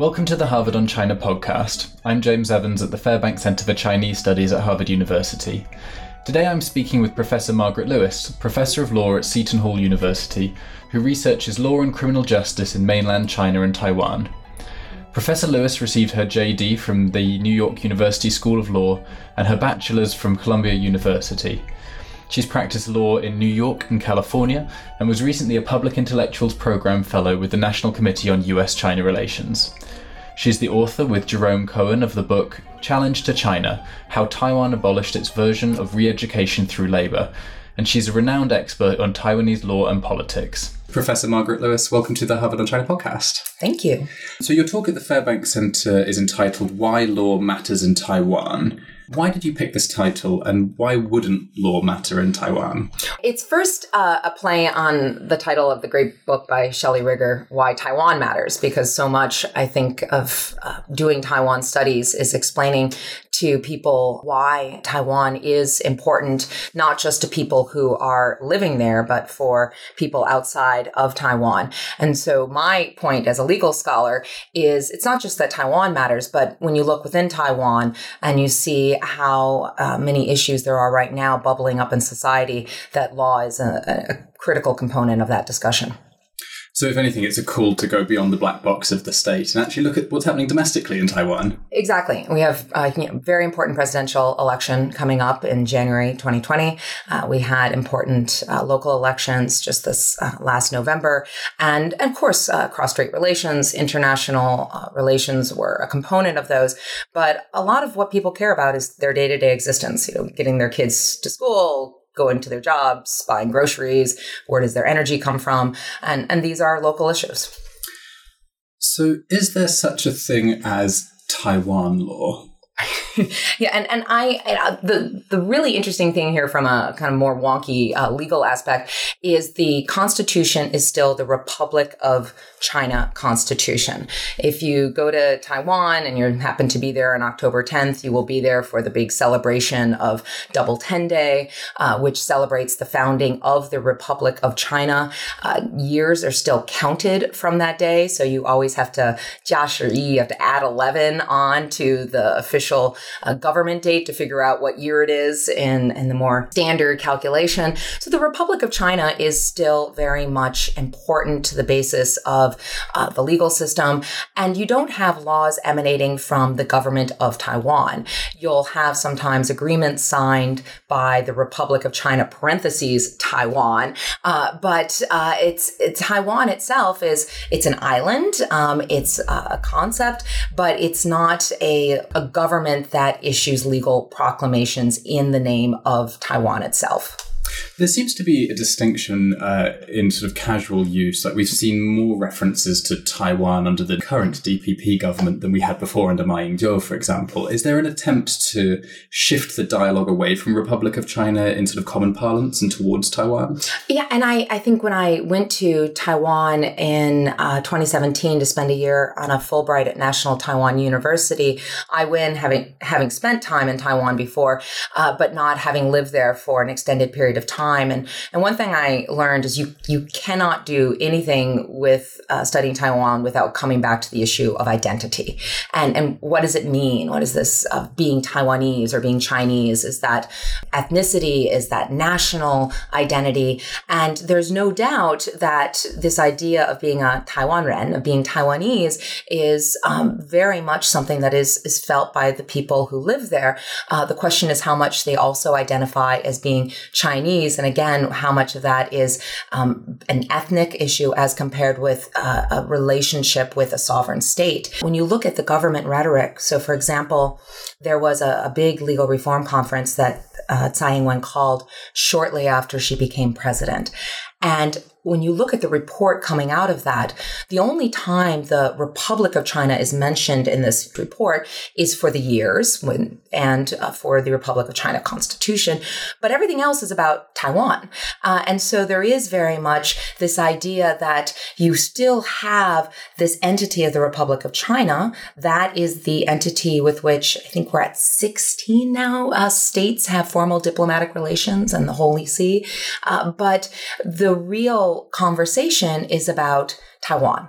Welcome to the Harvard on China podcast. I'm James Evans at the Fairbanks Center for Chinese Studies at Harvard University. Today I'm speaking with Professor Margaret Lewis, Professor of Law at Seton Hall University, who researches law and criminal justice in mainland China and Taiwan. Professor Lewis received her JD from the New York University School of Law and her bachelor's from Columbia University. She's practiced law in New York and California and was recently a Public Intellectuals Program Fellow with the National Committee on US China Relations. She's the author with Jerome Cohen of the book Challenge to China How Taiwan Abolished Its Version of Re Education Through Labour, and she's a renowned expert on Taiwanese law and politics. Professor Margaret Lewis, welcome to the Harvard on China podcast. Thank you. So, your talk at the Fairbanks Center is entitled Why Law Matters in Taiwan. Why did you pick this title and why wouldn't law matter in Taiwan? It's first uh, a play on the title of the great book by Shelley Rigger, Why Taiwan Matters, because so much I think of uh, doing Taiwan studies is explaining to people why Taiwan is important, not just to people who are living there, but for people outside of Taiwan. And so my point as a legal scholar is it's not just that Taiwan matters, but when you look within Taiwan and you see how uh, many issues there are right now bubbling up in society, that law is a, a critical component of that discussion. So, if anything, it's a call to go beyond the black box of the state and actually look at what's happening domestically in Taiwan. Exactly. We have a know, very important presidential election coming up in January 2020. Uh, we had important uh, local elections just this uh, last November. And, and of course, uh, cross strait relations, international uh, relations were a component of those. But a lot of what people care about is their day to day existence, you know, getting their kids to school, going to their jobs, buying groceries, where does their energy come from? And, and these are local issues. So, is there such a thing as Taiwan law? yeah, and and I uh, the the really interesting thing here from a kind of more wonky uh, legal aspect is the Constitution is still the Republic of China Constitution. If you go to Taiwan and you happen to be there on October 10th, you will be there for the big celebration of Double Ten Day, uh, which celebrates the founding of the Republic of China. Uh, years are still counted from that day, so you always have to Josh or you have to add 11 on to the official uh, government date to figure out what year it is in, in the more standard calculation. So the Republic of China is still very much important to the basis of uh, the legal system. And you don't have laws emanating from the government of Taiwan. You'll have sometimes agreements signed by the Republic of China, parentheses, Taiwan. Uh, but uh, it's, it's, Taiwan itself is, it's an island. Um, it's a concept, but it's not a, a government that issues legal proclamations in the name of Taiwan itself. There seems to be a distinction uh, in sort of casual use. Like we've seen more references to Taiwan under the current DPP government than we had before under Ma Ying-jeou, for example. Is there an attempt to shift the dialogue away from Republic of China in sort of common parlance and towards Taiwan? Yeah, and I, I think when I went to Taiwan in uh, 2017 to spend a year on a Fulbright at National Taiwan University, I went having having spent time in Taiwan before, uh, but not having lived there for an extended period of time. And and one thing I learned is you you cannot do anything with uh, studying Taiwan without coming back to the issue of identity. And and what does it mean? What is this of being Taiwanese or being Chinese? Is that ethnicity? Is that national identity? And there's no doubt that this idea of being a Taiwanren, of being Taiwanese, is um, very much something that is is felt by the people who live there. Uh, the question is how much they also identify as being Chinese Chinese, and again, how much of that is um, an ethnic issue as compared with uh, a relationship with a sovereign state. When you look at the government rhetoric, so for example, there was a, a big legal reform conference that uh, Tsai Ing-wen called shortly after she became president. And when you look at the report coming out of that, the only time the Republic of China is mentioned in this report is for the years when, and uh, for the Republic of China Constitution, but everything else is about Taiwan. Uh, and so there is very much this idea that you still have this entity of the Republic of China. That is the entity with which I think we're at 16 now uh, states have formal diplomatic relations and the Holy See. Uh, but the real conversation is about Taiwan.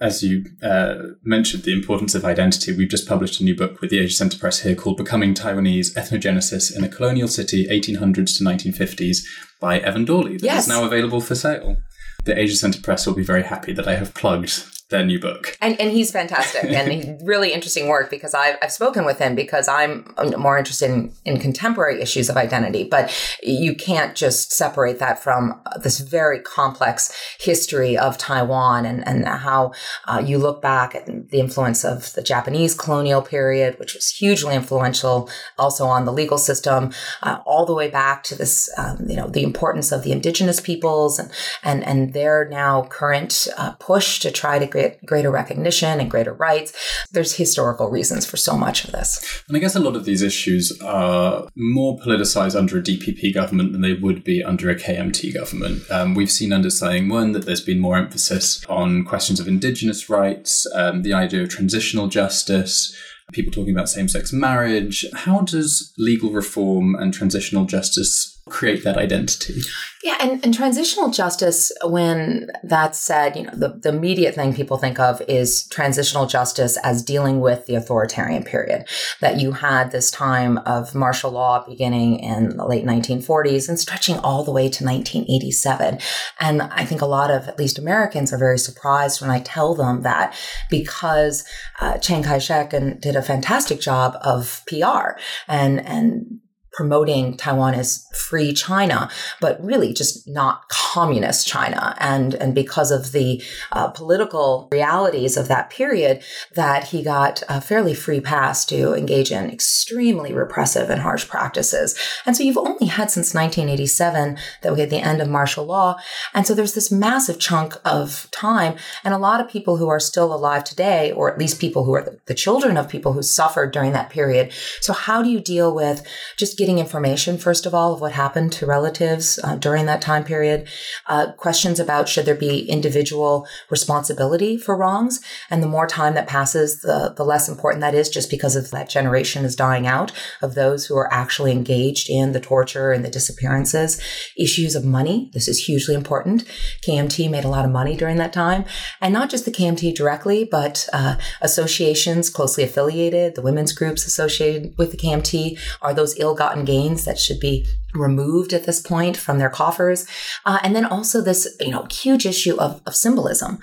as you uh, mentioned, the importance of identity, we've just published a new book with the Asia Center Press here called Becoming Taiwanese Ethnogenesis in a Colonial City, 1800s to 1950s by Evan Dawley. That Yes. is now available for sale. The Asia Center Press will be very happy that I have plugged their new book. And, and he's fantastic and really interesting work because I've, I've spoken with him because I'm more interested in, in contemporary issues of identity. But you can't just separate that from this very complex history of Taiwan and, and how uh, you look back at the influence of the Japanese colonial period, which was hugely influential also on the legal system, uh, all the way back to this, um, you know, the importance of the indigenous peoples and, and, and their now current uh, push to try to get greater recognition and greater rights. There's historical reasons for so much of this. And I guess a lot of these issues are more politicized under a DPP government than they would be under a KMT government. Um, we've seen under Tsai Ing-wen that there's been more emphasis on questions of indigenous rights, um, the idea of transitional justice, people talking about same-sex marriage. How does legal reform and transitional justice create that identity? Yeah, and, and transitional justice, when that's said, you know, the, the immediate thing people think of is transitional justice as dealing with the authoritarian period. That you had this time of martial law beginning in the late 1940s and stretching all the way to 1987. And I think a lot of, at least Americans, are very surprised when I tell them that because uh, Chiang Kai shek and did a fantastic job of PR and, and promoting Taiwan as free China, but really just not communist China. And, and because of the uh, political realities of that period, that he got a fairly free pass to engage in extremely repressive and harsh practices. And so you've only had since 1987 that we had the end of martial law. And so there's this massive chunk of time. And a lot of people who are still alive today, or at least people who are the, the children of people who suffered during that period. So how do you deal with just getting information, first of all, of what happened to relatives uh, during that time period. Uh, questions about should there be individual responsibility for wrongs. And the more time that passes, the, the less important that is, just because of that generation is dying out of those who are actually engaged in the torture and the disappearances. Issues of money. This is hugely important. KMT made a lot of money during that time. And not just the KMT directly, but uh, associations closely affiliated, the women's groups associated with the KMT are those ill-gotten gains that should be removed at this point from their coffers. Uh, and then also this, you know, huge issue of, of symbolism.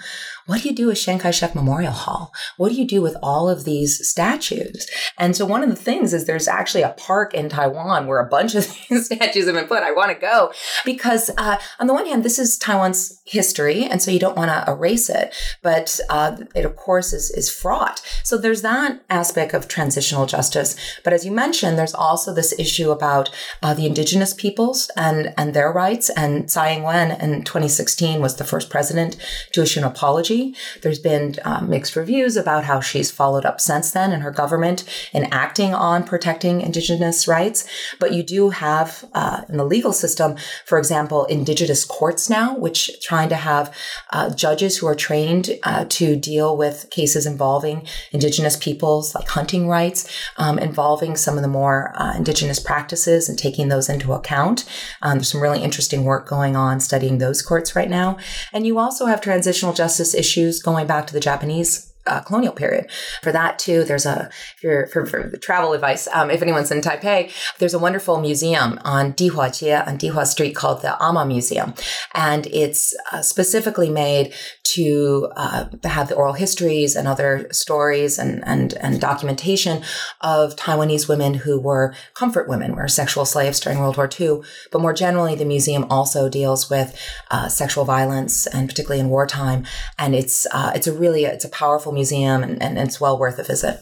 What do you do with Chiang Kai-shek Memorial Hall? What do you do with all of these statues? And so one of the things is there's actually a park in Taiwan where a bunch of these statues have been put. I want to go because uh, on the one hand, this is Taiwan's history, and so you don't want to erase it. But uh, it, of course, is is fraught. So there's that aspect of transitional justice. But as you mentioned, there's also this issue about uh, the indigenous peoples and and their rights. And Tsai Ing-wen in 2016 was the first president to issue an apology. There's been uh, mixed reviews about how she's followed up since then in her government in acting on protecting indigenous rights. But you do have uh, in the legal system, for example, indigenous courts now, which trying to have uh, judges who are trained uh, to deal with cases involving indigenous peoples, like hunting rights, um, involving some of the more uh, indigenous practices and taking those into account. Um, there's some really interesting work going on studying those courts right now. And you also have transitional justice issues going back to the Japanese uh, colonial period. For that too, there's a for, for travel advice. Um, if anyone's in Taipei, there's a wonderful museum on Dihua Jie on Dihua Street called the Ama Museum, and it's uh, specifically made to uh, have the oral histories and other stories and and and documentation of Taiwanese women who were comfort women, were sexual slaves during World War II. But more generally, the museum also deals with uh, sexual violence and particularly in wartime, and it's uh, it's a really it's a powerful museum and, and it's well worth a visit.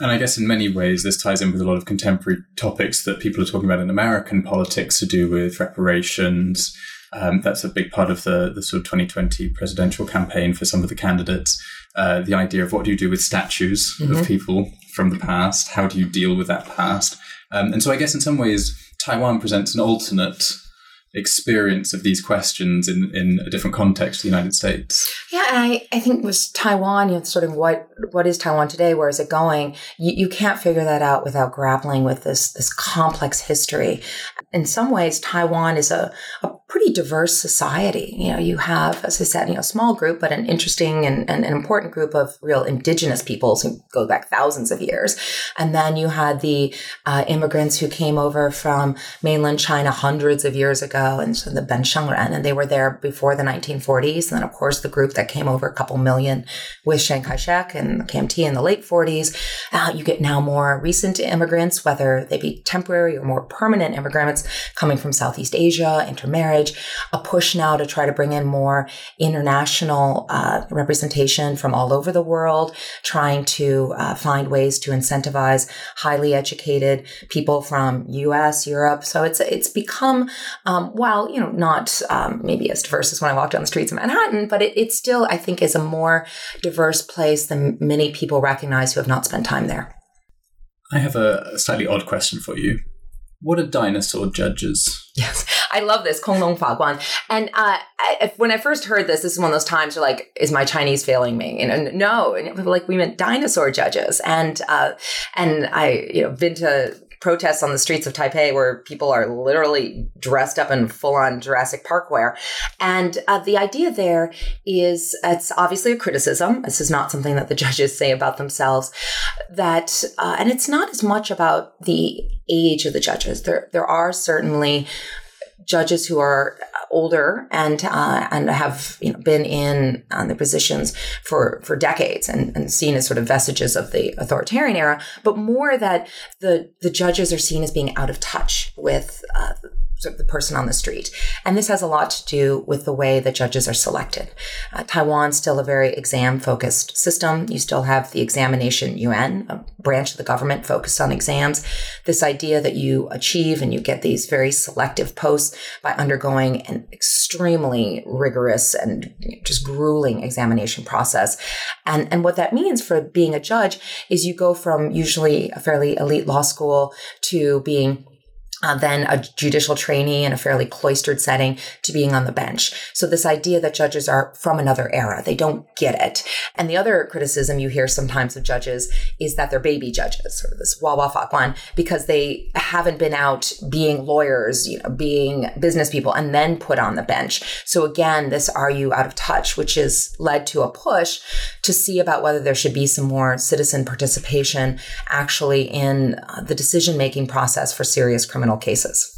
And I guess in many ways, this ties in with a lot of contemporary topics that people are talking about in American politics to do with reparations. Um, that's a big part of the, the sort of 2020 presidential campaign for some of the candidates. Uh, the idea of what do you do with statues mm-hmm. of people from the past? How do you deal with that past? Um, and so I guess in some ways, Taiwan presents an alternate experience of these questions in, in a different context to the United States. Yeah, and I, I think with Taiwan, you know, sort of what what is Taiwan today? Where is it going? You, you can't figure that out without grappling with this this complex history. In some ways, Taiwan is a, a pretty diverse society. You know, you have, as I said, you know, a small group, but an interesting and, and, an important group of real indigenous peoples who go back thousands of years. And then you had the uh, immigrants who came over from mainland China hundreds of years ago, and so the Ben Shengren, and they were there before the 1940s. And then, of course, the group that came over, a couple million with Chiang Kai-shek and the KMT in the late 40s. Uh, you get now more recent immigrants, whether they be temporary or more permanent immigrants coming from Southeast Asia, intermarriage marriage, a push now to try to bring in more international uh, representation from all over the world, trying to uh, find ways to incentivize highly educated people from U.S., Europe. So it's it's become, um, while you know not um, maybe as diverse as when I walked down the streets of Manhattan, but it, it still I think is a more diverse place than many people recognize who have not spent time there. I have a slightly odd question for you. What are dinosaur judges? Yes, I love this Kong Long Fa Guan. And uh, I, when I first heard this, this is one of those times you're like, "Is my Chinese failing me?" And, no, and like we meant dinosaur judges. And uh, and I, you know, been to protests on the streets of Taipei where people are literally dressed up in full on Jurassic Park wear. And uh, the idea there is it's obviously a criticism. This is not something that the judges say about themselves. That, uh, and it's not as much about the age of the judges. There, there are certainly judges who are older and uh, and have you know been in uh, the positions for for decades and, and seen as sort of vestiges of the authoritarian era, but more that the the judges are seen as being out of touch with uh, the person on the street. And this has a lot to do with the way that judges are selected. Uh, Taiwan's still a very exam focused system. You still have the Examination Yuan, a branch of the government focused on exams. This idea that you achieve and you get these very selective posts by undergoing an extremely rigorous and just grueling examination process. And, and what that means for being a judge is you go from usually a fairly elite law school to being uh, then a judicial trainee in a fairly cloistered setting to being on the bench. So this idea that judges are from another era, they don't get it. And the other criticism you hear sometimes of judges is that they're baby judges, or this wah wawa fakwan, because they haven't been out being lawyers, you know, being business people, and then put on the bench. So again, this are you out of touch, which has led to a push to see about whether there should be some more citizen participation actually in uh, the decision making process for serious criminal criminal cases.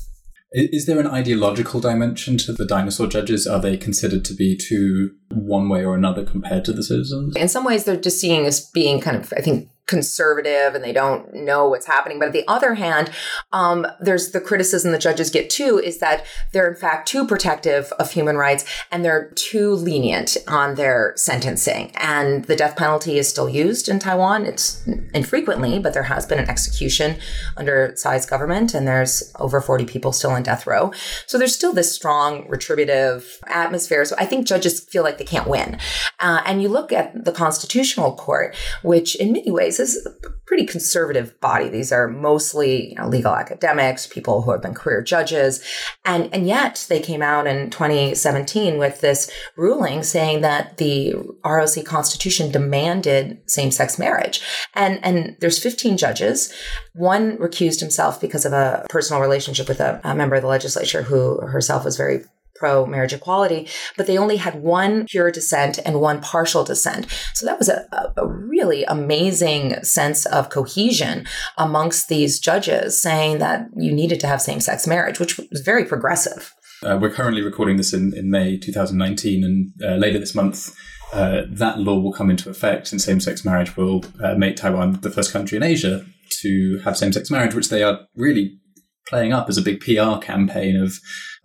Is there an ideological dimension to the dinosaur judges? Are they considered to be too one way or another compared to the citizens? In some ways, they're just seeing as being kind of, I think, conservative and they don't know what's happening. But on the other hand, um, there's the criticism the judges get too is that they're in fact too protective of human rights and they're too lenient on their sentencing. And the death penalty is still used in Taiwan. It's infrequently, but there has been an execution under Tsai's government and there's over 40 people still in death row. So there's still this strong retributive atmosphere. So I think judges feel like they can't win. Uh, and you look at the Constitutional Court, which in many ways is a pretty conservative body. These are mostly you know, legal academics, people who have been career judges. And, and yet they came out in 2017 with this ruling saying that the ROC constitution demanded same sex marriage. And, and there's 15 judges. One recused himself because of a personal relationship with a, a member of the legislature who herself was very pro marriage equality, but they only had one pure dissent and one partial dissent. So that was a, a, really amazing sense of cohesion amongst these judges saying that you needed to have same sex marriage, which was very progressive. Uh, we're currently recording this in, in May 2019, and uh, later this month, uh, that law will come into effect, and same sex marriage will uh, make Taiwan the first country in Asia to have same sex marriage, which they are really playing up as a big PR campaign of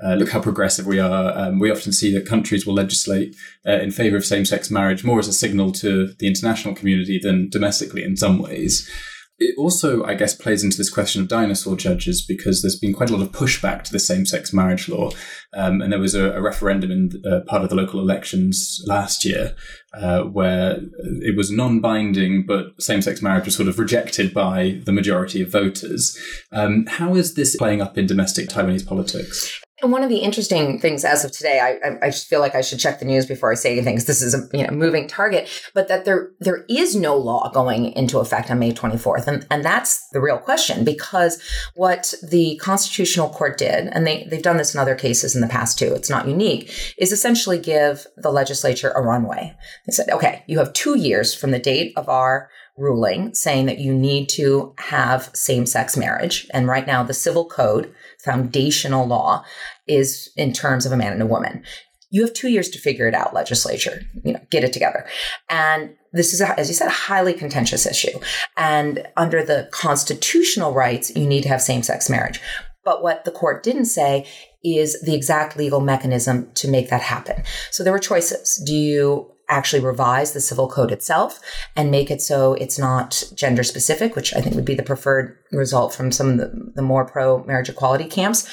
uh, look how progressive we are. Um, we often see that countries will legislate uh, in favor of same sex marriage more as a signal to the international community than domestically in some ways. It also, I guess, plays into this question of dinosaur judges because there's been quite a lot of pushback to the same sex marriage law. Um, and there was a, a referendum in uh, part of the local elections last year uh, where it was non binding, but same sex marriage was sort of rejected by the majority of voters. Um, how is this playing up in domestic Taiwanese politics? And one of the interesting things as of today, I, I feel like I should check the news before I say anything because this is a you know, moving target, but that there there is no law going into effect on May 24th. And, and that's the real question because what the Constitutional Court did, and they, they've done this in other cases in the past too, it's not unique, is essentially give the legislature a runway. They said, okay, you have two years from the date of our ruling saying that you need to have same sex marriage. And right now, the civil code, foundational law, is in terms of a man and a woman. You have two years to figure it out, legislature, you know, get it together. And this is, a, as you said, a highly contentious issue. And under the constitutional rights, you need to have same sex marriage. But what the court didn't say is the exact legal mechanism to make that happen. So there were choices. Do you actually revise the civil code itself and make it so it's not gender specific, which I think would be the preferred result from some of the, the more pro marriage equality camps?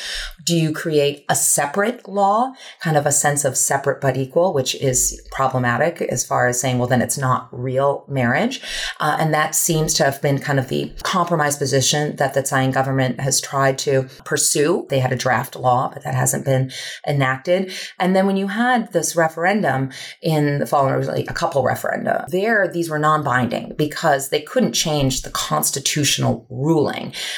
Do you create a separate law, kind of a sense of separate but equal, which is problematic as far as saying, well, then it's not real marriage? Uh, and that seems to have been kind of the compromise position that the Tsai government has tried to pursue. They had a draft law, but that hasn't been enacted. And then when you had this referendum in the fall, like a couple referenda, there these were non-binding because they couldn't change the constitutional ruling,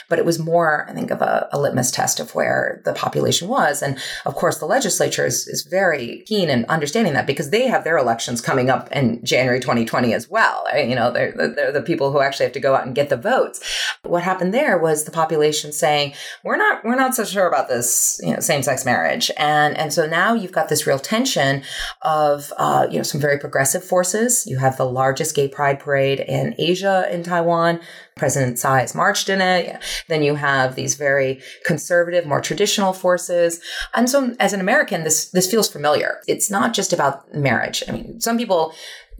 but it was more, I think, of a, a litmus test of where the population was. And of course, the legislature is, is very keen in understanding that because they have their elections coming up in January 2020 as well. You know, they're, they're the people who actually have to go out and get the votes. What happened there was the population saying, we're not, we're not so sure about this, you know, same-sex marriage. And, and so now you've got this real tension of, uh, you know, some very progressive forces. You have the largest gay pride parade in Asia in Taiwan. President Tsai has marched in it. Then you have these very conservative, more traditional forces. And so as an American, this, this feels familiar. It's not just about marriage. I mean, some people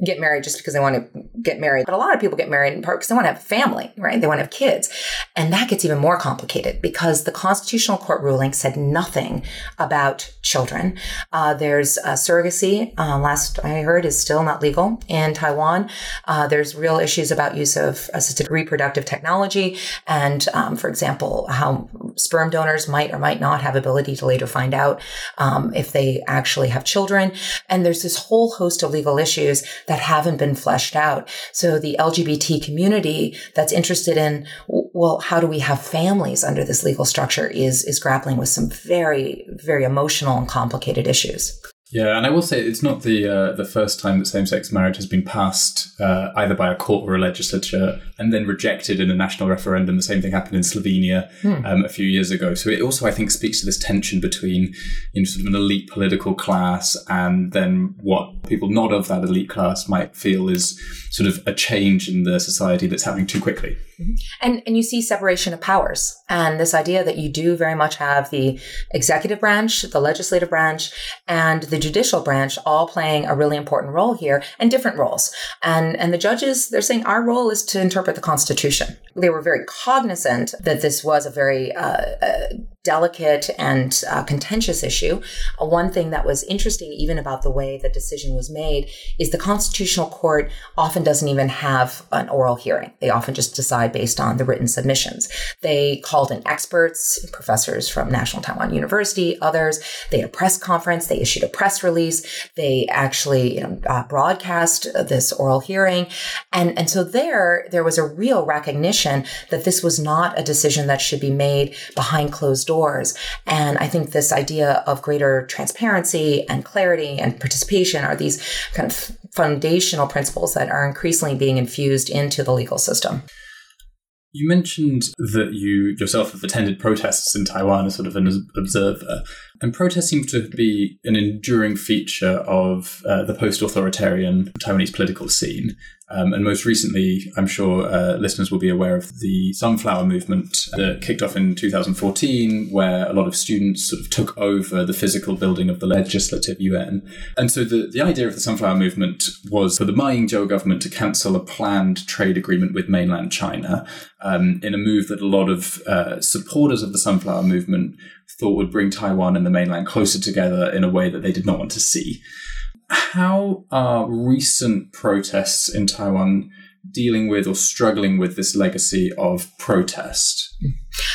get married just because they want to get married. But a lot of people get married in part because they want to have a family, right? They want to have kids. And that gets even more complicated because the Constitutional Court ruling said nothing about children. Uh, there's surrogacy, uh, last I heard, is still not legal in Taiwan. Uh, there's real issues about use of assisted reproductive technology. And, um, for example, how sperm donors might or might not have ability to later find out um, if they actually have children. And there's this whole host of legal issues that haven't been fleshed out. So the LGBT community that's interested in, well, how do we have families under this legal structure is, is grappling with some very, very emotional and complicated issues. Yeah, and I will say it's not the uh, the first time that same sex marriage has been passed uh, either by a court or a legislature and then rejected in a national referendum. The same thing happened in Slovenia hmm. um, a few years ago. So it also, I think, speaks to this tension between you know sort of an elite political class and then what people not of that elite class might feel is sort of a change in the society that's happening too quickly. Mm-hmm. And and you see separation of powers and this idea that you do very much have the executive branch, the legislative branch, and the judicial branch all playing a really important role here and different roles. And and the judges they're saying our role is to interpret the Constitution. They were very cognizant that this was a very uh, uh, delicate and uh, contentious issue. Uh, one thing that was interesting, even about the way the decision was made, is the Constitutional Court often doesn't even have an oral hearing. They often just decide based on the written submissions. They called in experts, professors from National Taiwan University, others. They had a press conference. They issued a press release. They actually you know, uh, broadcast this oral hearing, and and so there there was a real recognition that this was not a decision that should be made behind closed doors doors. And I think this idea of greater transparency and clarity and participation are these kind of foundational principles that are increasingly being infused into the legal system. You mentioned that you yourself have attended protests in Taiwan as sort of an observer. And protest seems to be an enduring feature of uh, the post authoritarian Taiwanese political scene. Um, and most recently, I'm sure uh, listeners will be aware of the Sunflower Movement that kicked off in 2014, where a lot of students sort of took over the physical building of the Legislative Yuan. And so the, the idea of the Sunflower Movement was for the Ma Ying-jeou government to cancel a planned trade agreement with mainland China um, in a move that a lot of uh, supporters of the Sunflower Movement thought would bring Taiwan and the mainland closer together in a way that they did not want to see. How are recent protests in Taiwan dealing with or struggling with this legacy of protest?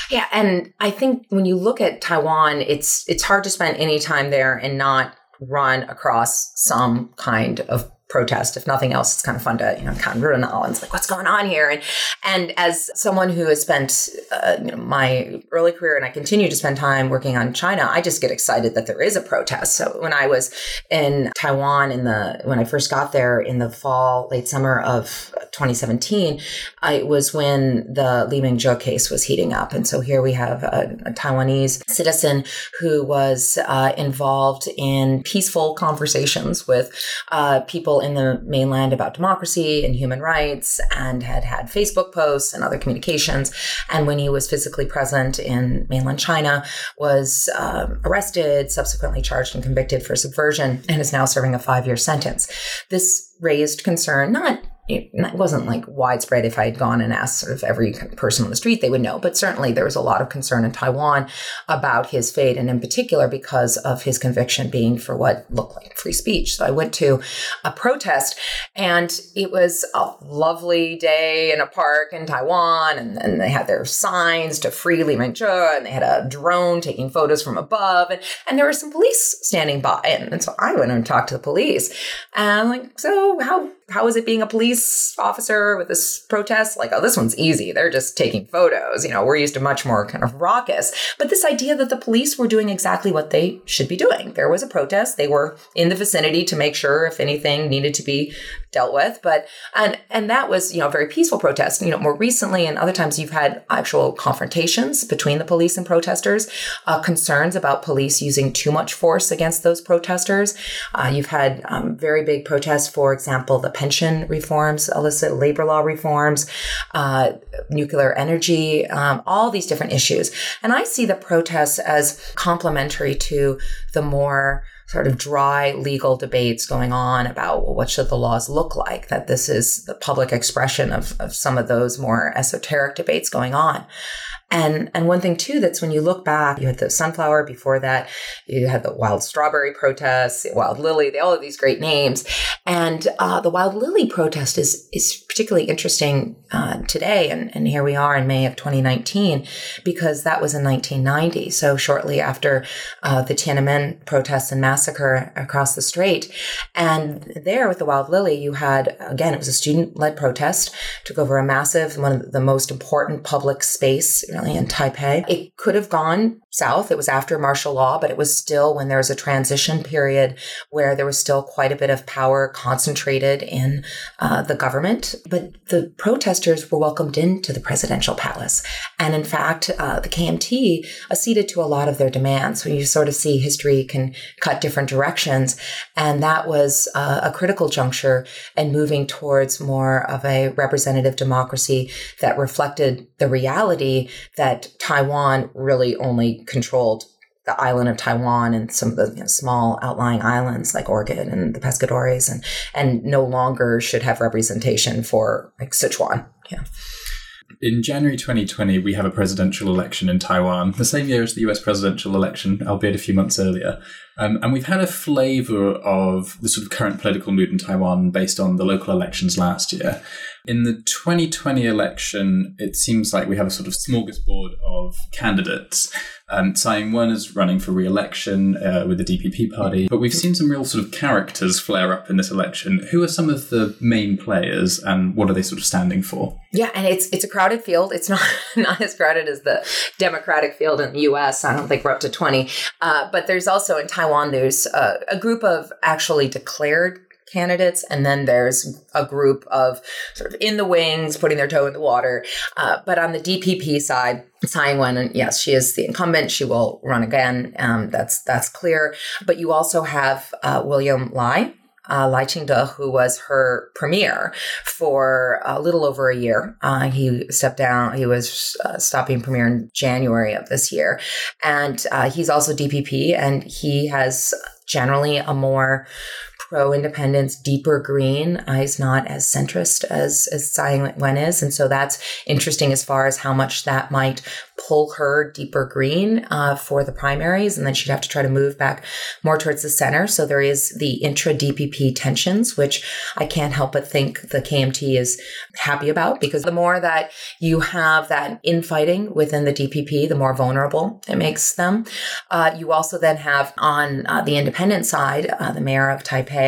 Yeah, and I think when you look at Taiwan, it's it's hard to spend any time there and not run across some kind of protest. If nothing else, it's kind of fun to, you know, run and it's like, what's going on here? And, and as someone who has spent uh, you know, my early career and I continue to spend time working on China, I just get excited that there is a protest. So when I was in Taiwan in the, when I first got there in the fall, late summer of 2017, it was when the Li Mingzhe case was heating up. And so here we have a, a Taiwanese citizen who was uh, involved in peaceful conversations with uh, people in the mainland about democracy and human rights and had had Facebook posts and other communications. And when he was physically present in mainland China, was um, arrested, subsequently charged and convicted for subversion, and is now serving a five year sentence. This raised concern, not it wasn't like widespread. If I had gone and asked sort of every person on the street, they would know. But certainly there was a lot of concern in Taiwan about his fate, and in particular because of his conviction being for what looked like free speech. So I went to a protest, and it was a lovely day in a park in Taiwan, and, and they had their signs to free Li Mingzhe, and they had a drone taking photos from above, and, and there were some police standing by. And, and so I went and talked to the police, and I'm like, so how how is it being a police officer with this protest? Like, oh, this one's easy. They're just taking photos. You know, we're used to much more kind of raucous. But this idea that the police were doing exactly what they should be doing. There was a protest. They were in the vicinity to make sure if anything needed to be dealt with. But and and that was, you know, a very peaceful protest. You know, more recently and other times you've had actual confrontations between the police and protesters, uh, concerns about police using too much force against those protesters. Uh, you've had um, very big protests, for example, the pension reforms, illicit labor law reforms, uh, nuclear energy, um, all these different issues. And I see the protests as complementary to the more sort of dry legal debates going on about well, what should the laws look like, that this is the public expression of, of some of those more esoteric debates going on. And and one thing too that's when you look back, you had the sunflower before that, you had the wild strawberry protests, wild lily, they all have these great names, and uh, the wild lily protest is is particularly interesting uh, today, and and here we are in May of 2019 because that was in 1990, so shortly after uh, the Tiananmen protests and massacre across the strait, and there with the wild lily, you had again it was a student led protest, took over a massive one of the most important public space in Taipei. It could have gone south. It was after martial law, but it was still when there was a transition period where there was still quite a bit of power concentrated in uh, the government. But the protesters were welcomed into the presidential palace. And in fact, uh, the KMT acceded to a lot of their demands. So you sort of see history can cut different directions. And that was uh, a critical juncture and moving towards more of a representative democracy that reflected the reality that Taiwan really only controlled the island of Taiwan and some of the you know, small outlying islands like Organ and the Pescadores and and no longer should have representation for like Sichuan. Yeah. In January 2020, we have a presidential election in Taiwan, the same year as the US presidential election, albeit a few months earlier. Um, and we've had a flavor of the sort of current political mood in Taiwan based on the local elections last year. In the 2020 election, it seems like we have a sort of smorgasbord of candidates. Um, Ing-wen is running for re-election uh, with the DPP party, but we've seen some real sort of characters flare up in this election. Who are some of the main players, and what are they sort of standing for? Yeah, and it's it's a crowded field. It's not not as crowded as the Democratic field in the U.S. I don't think we're up to twenty, uh, but there's also in Taiwan there's a, a group of actually declared candidates, and then there's a group of sort of in the wings, putting their toe in the water. Uh, but on the DPP side, Tsai Ing-wen, yes, she is the incumbent. She will run again. Um, that's that's clear. But you also have uh, William Lai, uh, Lai Ching-te, who was her premier for a little over a year. Uh, he stepped down. He was uh, stopping premier in January of this year, and uh, he's also DPP, and he has generally a more pro independence, deeper green. He's not as centrist as, as Tsai Ing-wen is. And so that's interesting as far as how much that might pull her deeper green uh, for the primaries. And then she'd have to try to move back more towards the center. So there is the intra DPP tensions, which I can't help but think the KMT is happy about because the more that you have that infighting within the DPP, the more vulnerable it makes them. Uh, you also then have on uh, the independent side, uh, the mayor of Taipei,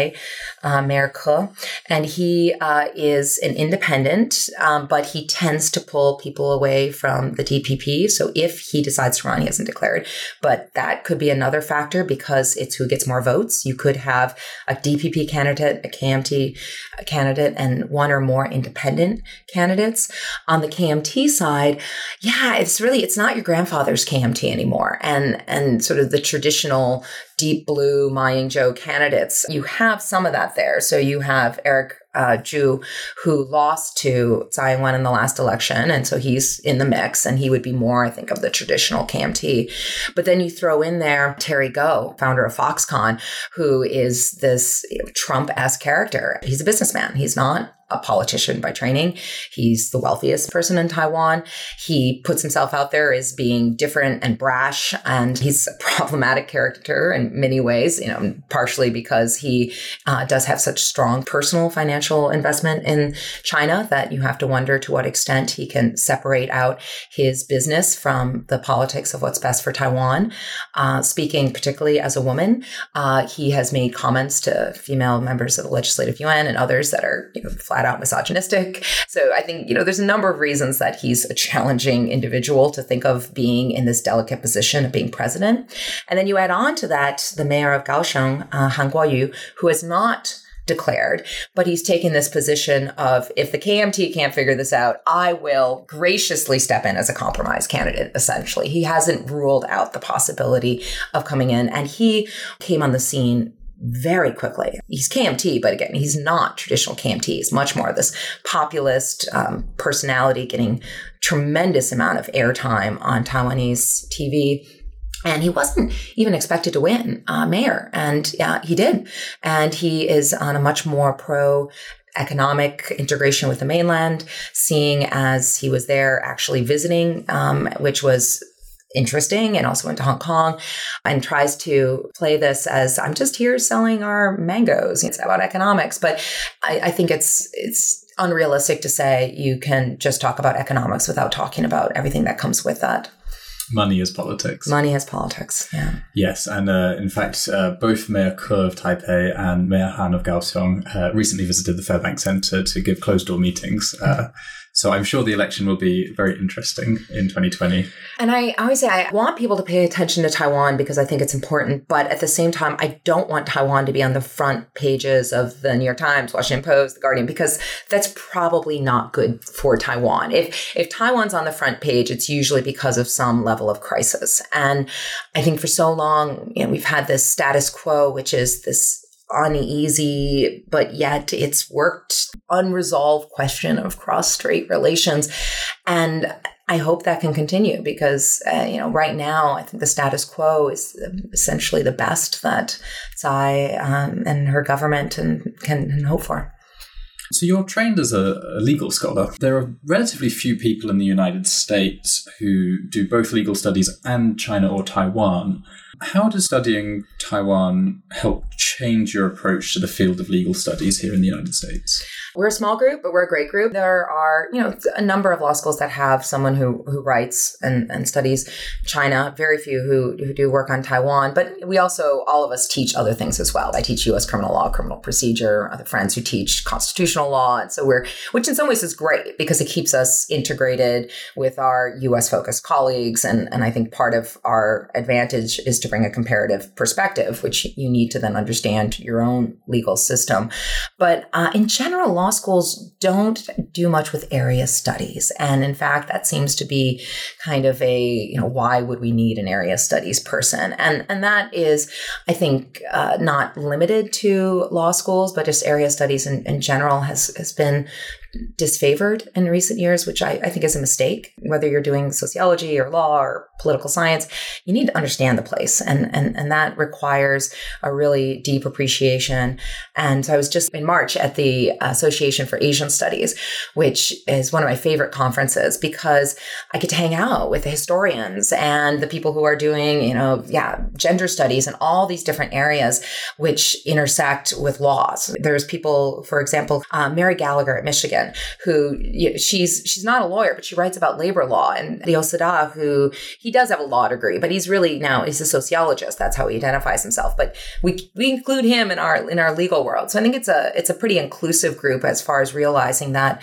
uh, Ke, and he uh, is an independent, um, but he tends to pull people away from the DPP. So if he decides to run, he hasn't declared, but that could be another factor because it's who gets more votes. You could have a DPP candidate, a KMT candidate, and one or more independent candidates. On the KMT side, yeah, it's really it's not your grandfather's KMT anymore, and and sort of the traditional deep blue Ma Ying-jeou candidates. You have some of that there. So you have Eric uh, Chu who lost to Tsai Ing-wen in the last election, and so he's in the mix, and he would be more, I think, of the traditional KMT. But then you throw in there Terry Gou, founder of Foxconn, who is this Trump-esque character. He's a businessman. He's not a politician by training. He's the wealthiest person in Taiwan. He puts himself out there as being different and brash, and he's a problematic character in many ways, you know, partially because he uh, does have such strong personal financial investment in China that you have to wonder to what extent he can separate out his business from the politics of what's best for Taiwan. Uh, speaking particularly as a woman, uh, he has made comments to female members of the Legislative Yuan and others that are you know, flat flat out misogynistic. So I think, you know, there's a number of reasons that he's a challenging individual to think of being in this delicate position of being president. And then you add on to that the mayor of Kaohsiung, uh, Han Kuo-yu, who has not declared, but he's taken this position of if the KMT can't figure this out, I will graciously step in as a compromise candidate, essentially. He hasn't ruled out the possibility of coming in, and he came on the scene very quickly. He's KMT, but again, he's not traditional KMT. He's much more this populist um, personality getting tremendous amount of airtime on Taiwanese TV. And he wasn't even expected to win uh, mayor, and yeah, he did. And he is on a much more pro economic integration with the mainland, seeing as he was there actually visiting, um, which was interesting and also went to Hong Kong and tries to play this as I'm just here selling our mangoes. It's about economics, but I, I think it's it's unrealistic to say you can just talk about economics without talking about everything that comes with that. Money is politics. Money is politics. Yeah. Yes, and uh, in fact, uh, both Mayor Ke of Taipei and Mayor Han of Kaohsiung uh, recently visited the Fairbank Center to give closed door meetings. Mm-hmm so I'm sure the election will be very interesting in 2020. And I always say I want people to pay attention to Taiwan because I think it's important. But at the same time, I don't want Taiwan to be on the front pages of the New York Times, Washington Post, The Guardian, because that's probably not good for Taiwan. If if Taiwan's on the front page, it's usually because of some level of crisis. And I think for so long, you know, we've had this status quo, which is this uneasy, but yet it's worked unresolved question of cross-strait relations. And I hope that can continue because, uh, you know, right now, I think the status quo is essentially the best that Tsai um, and her government and, can, can hope for. So you're trained as a, a, legal scholar. There are relatively few people in the United States who do both legal studies and China or Taiwan. How does studying Taiwan help change your approach to the field of legal studies here in the United States? We're a small group, but we're a great group. There are, you know, a number of law schools that have someone who who writes and, and studies China. Very few who who do work on Taiwan. But we also, all of us, teach other things as well. I teach U.S. criminal law, criminal procedure. Other friends who teach constitutional law, and so we're, which in some ways is great because it keeps us integrated with our U.S. focused colleagues. And and I think part of our advantage is to bring a comparative perspective, which you need to then understand your own legal system. But uh, in general law schools don't do much with area studies. And in fact, that seems to be kind of a, you know, why would we need an area studies person? And, and that is, I think, uh, not limited to law schools, but just area studies in, in general has, has been disfavored in recent years, which I, I, think is a mistake. Whether you're doing sociology or law or political science, you need to understand the place. And, and, and that requires a really deep appreciation. And so I was just in March at the Association for Asian Studies, which is one of my favorite conferences because I get to hang out with the historians and the people who are doing, you know, yeah, gender studies and all these different areas which intersect with laws. There's people, for example, uh, Mary Gallagher at Michigan, who you know, she's she's not a lawyer, but she writes about labor law, and Liu Sida, who he does have a law degree, but he's really now he's a sociologist. That's how he identifies himself. But we we include him in our in our legal world. So I think it's a it's a pretty inclusive group as far as realizing that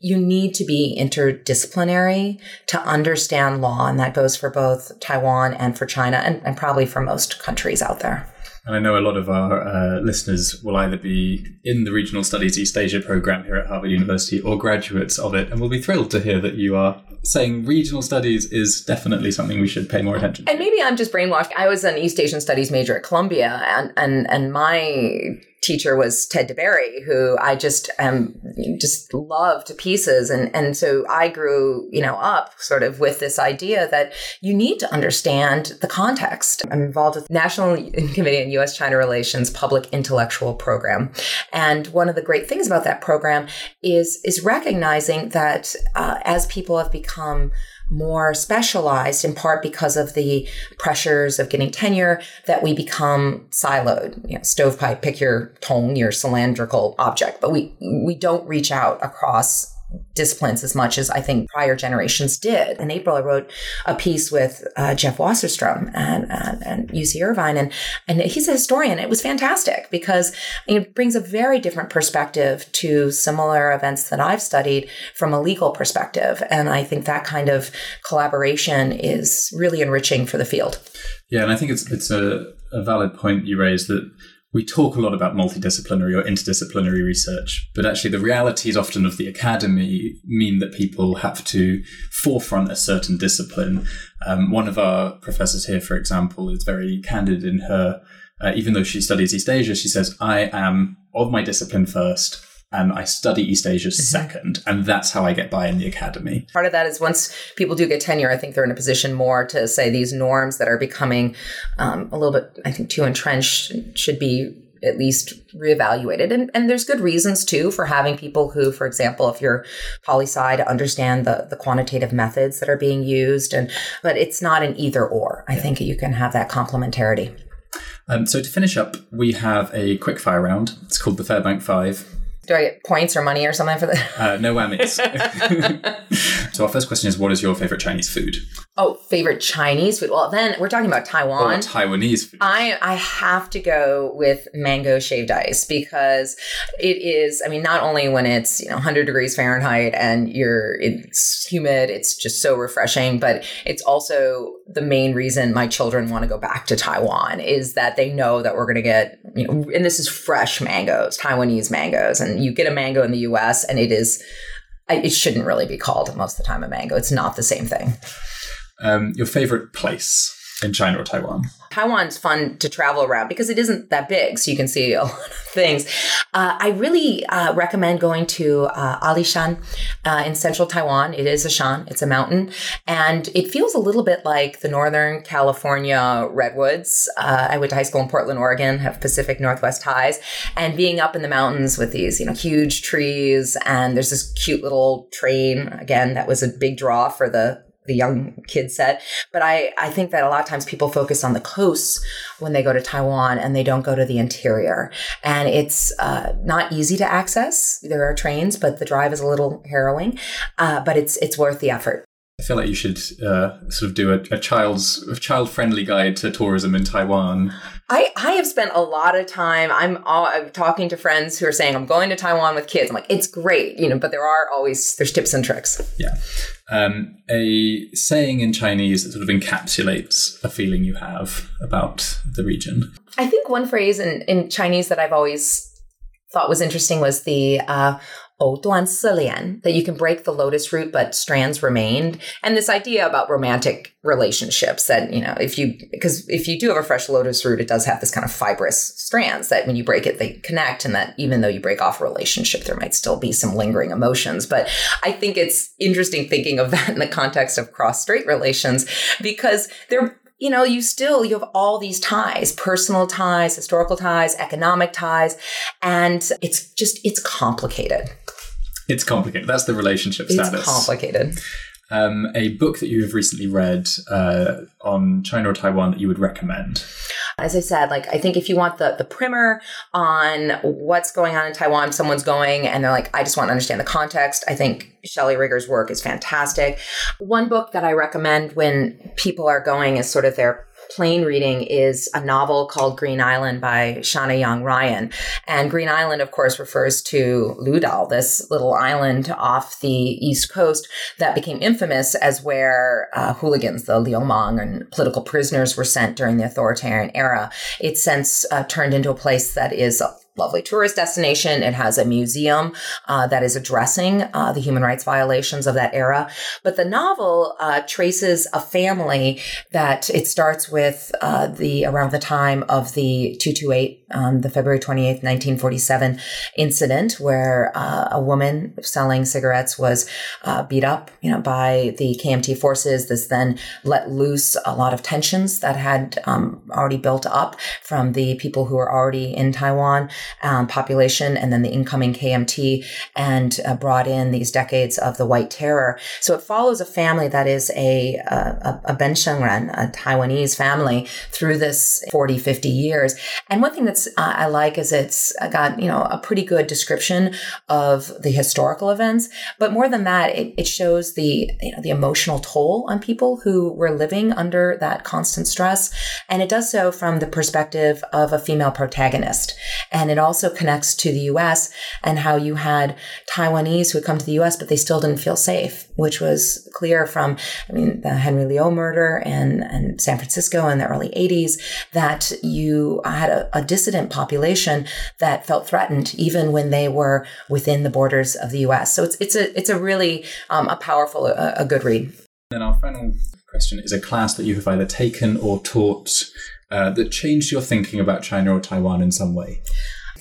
you need to be interdisciplinary to understand law. And that goes for both Taiwan and for China and, and probably for most countries out there. And I know a lot of our uh, listeners will either be in the Regional Studies East Asia program here at Harvard University or graduates of it, and will be thrilled to hear that you are saying regional studies is definitely something we should pay more attention to. And maybe I'm just brainwashed. I was an East Asian Studies major at Columbia, and and and my teacher was Ted de Bary, who I just um just love to pieces. And and so I grew, you know, up sort of with this idea that you need to understand the context. I'm involved with National Committee on US China Relations Public Intellectual Program. And one of the great things about that program is is recognizing that uh, as people have become more specialized in part because of the pressures of getting tenure that we become siloed. You know stovepipe pick your tone your cylindrical object. But we we don't reach out across disciplines as much as I think prior generations did. In April, I wrote a piece with uh, Jeff Wasserstrom and, and, and, UC Irvine, and, and he's a historian. It was fantastic because it brings a very different perspective to similar events that I've studied from a legal perspective. And I think that kind of collaboration is really enriching for the field. Yeah, and I think it's, it's a, a valid point you raised that we talk a lot about multidisciplinary or interdisciplinary research, but actually the realities often of the academy mean that people have to forefront a certain discipline. Um, one of our professors here, for example, is very candid in her, uh, even though she studies East Asia, she says, I am of my discipline first and I study East Asia mm-hmm. second, and that's how I get by in the academy. Part of that is once people do get tenure, I think they're in a position more to say these norms that are becoming um, a little bit, I think, too entrenched should be at least reevaluated. And, and there's good reasons too for having people who, for example, if you're poli sci, understand the, the quantitative methods that are being used. And but it's not an either or. I yeah. think you can have that complementarity. Um, so to finish up, we have a quick fire round. It's called the Fairbank Five. Do I get points or money or something for that? Uh, no whammies. so our first question is, what is your favorite Chinese food? Oh, favorite Chinese food. Well, then we're talking about Taiwan. Or Taiwanese food. I I have to go with mango shaved ice because it is. I mean, not only when it's you know 100 degrees Fahrenheit and you're it's humid, it's just so refreshing, but it's also the main reason my children want to go back to Taiwan is that they know that we're going to get you know, and this is fresh mangoes, Taiwanese mangoes, and you get a mango in the US and it is, it shouldn't really be called most of the time a mango. It's not the same thing. Um, your favorite place in China or Taiwan? Taiwan's fun to travel around because it isn't that big, so you can see a lot of things. Uh, I really uh, recommend going to uh, Alishan uh, in central Taiwan. It is a shan, it's a mountain, and it feels a little bit like the Northern California redwoods. Uh, I went to high school in Portland, Oregon, have Pacific Northwest ties, and being up in the mountains with these, you know, huge trees, and there's this cute little train. Again, that was a big draw for the the young kid said. But I, I think that a lot of times people focus on the coasts when they go to Taiwan and they don't go to the interior. And it's uh, not easy to access. There are trains, but the drive is a little harrowing. Uh, but it's it's worth the effort. I feel like you should uh, sort of do a, a child's child friendly guide to tourism in Taiwan. I, I have spent a lot of time. I'm, all, I'm talking to friends who are saying I'm going to Taiwan with kids. I'm like, it's great, you know, but there are always there's tips and tricks. Yeah, um, a saying in Chinese that sort of encapsulates a feeling you have about the region. I think one phrase in, in Chinese that I've always thought was interesting was the uh, that you can break the lotus root, but strands remained. And this idea about romantic relationships that, you know, if you, because if you do have a fresh lotus root, it does have this kind of fibrous strands that when you break it, they connect. And that even though you break off a relationship, there might still be some lingering emotions. But I think it's interesting thinking of that in the context of cross strait relations because they're you know, you still, you have all these ties, personal ties, historical ties, economic ties, and it's just, it's complicated. It's complicated. That's the relationship it's status. It's complicated. Um, a book that you have recently read uh, on China or Taiwan that you would recommend? As I said, like I think if you want the the primer on what's going on in Taiwan, someone's going and they're like, I just want to understand the context. I think Shelley Rigger's work is fantastic. One book that I recommend when people are going is sort of their plain reading is a novel called Green Island by Shawna Yang Ryan. And Green Island, of course, refers to Ludao, this little island off the East Coast that became infamous as where uh, hooligans, the Liumang, and political prisoners were sent during the authoritarian era. It's since uh, turned into a place that is lovely tourist destination. It has a museum uh, that is addressing uh, the human rights violations of that era. But the novel uh, traces a family that it starts with uh, the around the time of the 228, um, the February 28th, 1947 incident where uh, a woman selling cigarettes was uh, beat up, you know, by the KMT forces. This then let loose a lot of tensions that had um, already built up from the people who were already in Taiwan um, population and then the incoming KMT and uh, brought in these decades of the White Terror. So it follows a family that is a, a, a Ben Shengren, a Taiwanese family through this 40, 50 years. And one thing that's uh, I like is it's got, you know, a pretty good description of the historical events. But more than that, it, it shows the, you know, the emotional toll on people who were living under that constant stress. And it does so from the perspective of a female protagonist. And it also connects to the US and how you had Taiwanese who had come to the US, but they still didn't feel safe, which was clear from, I mean, the Henry Liu murder and, and San Francisco in the early 80s, that you had a, a dissident population that felt threatened even when they were within the borders of the US. So it's, it's a, it's a really um, a powerful, a, a good read. Then our final question is a class that you have either taken or taught uh, that changed your thinking about China or Taiwan in some way?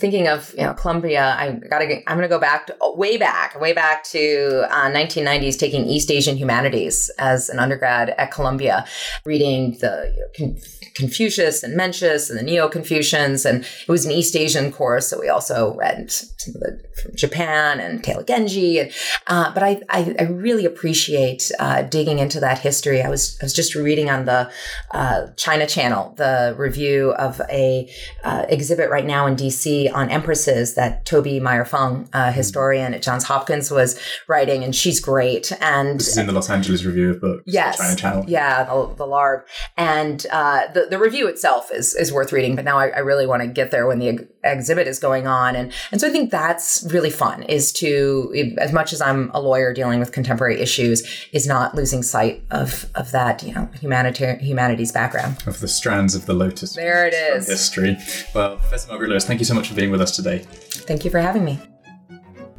Thinking of you know Columbia, I gotta get, I'm gonna go back to, oh, way back, way back to uh, 1990s, taking East Asian humanities as an undergrad at Columbia, reading the you know, Confucius and Mencius and the Neo Confucians, and it was an East Asian course, so we also read some of the from Japan and Tale of Genji, and uh, but I, I, I really appreciate uh, digging into that history. I was I was just reading on the uh, China Channel the review of a uh, exhibit right now in DC on empresses that Tobie Meyer-Fong, a mm-hmm. historian at Johns Hopkins, was writing, and she's great. And this is in the Los Angeles Review of Books. Yes, China Channel. Yeah, the, the LARB, and uh, the the review itself is is worth reading. But now I, I really want to get there when the exhibit is going on, and and so I think that's really fun. Is to as much as I'm a lawyer dealing with contemporary issues, is not losing sight of of that you know humanitarian humanities background of the strands of the lotus. There it is. History. Well, Professor Margaret Lewis, thank you so much for being with us today. Thank you for having me.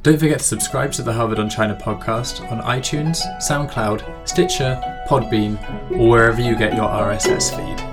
Don't forget to subscribe to the Harvard on China podcast on iTunes, SoundCloud, Stitcher, Podbean, or wherever you get your RSS feed.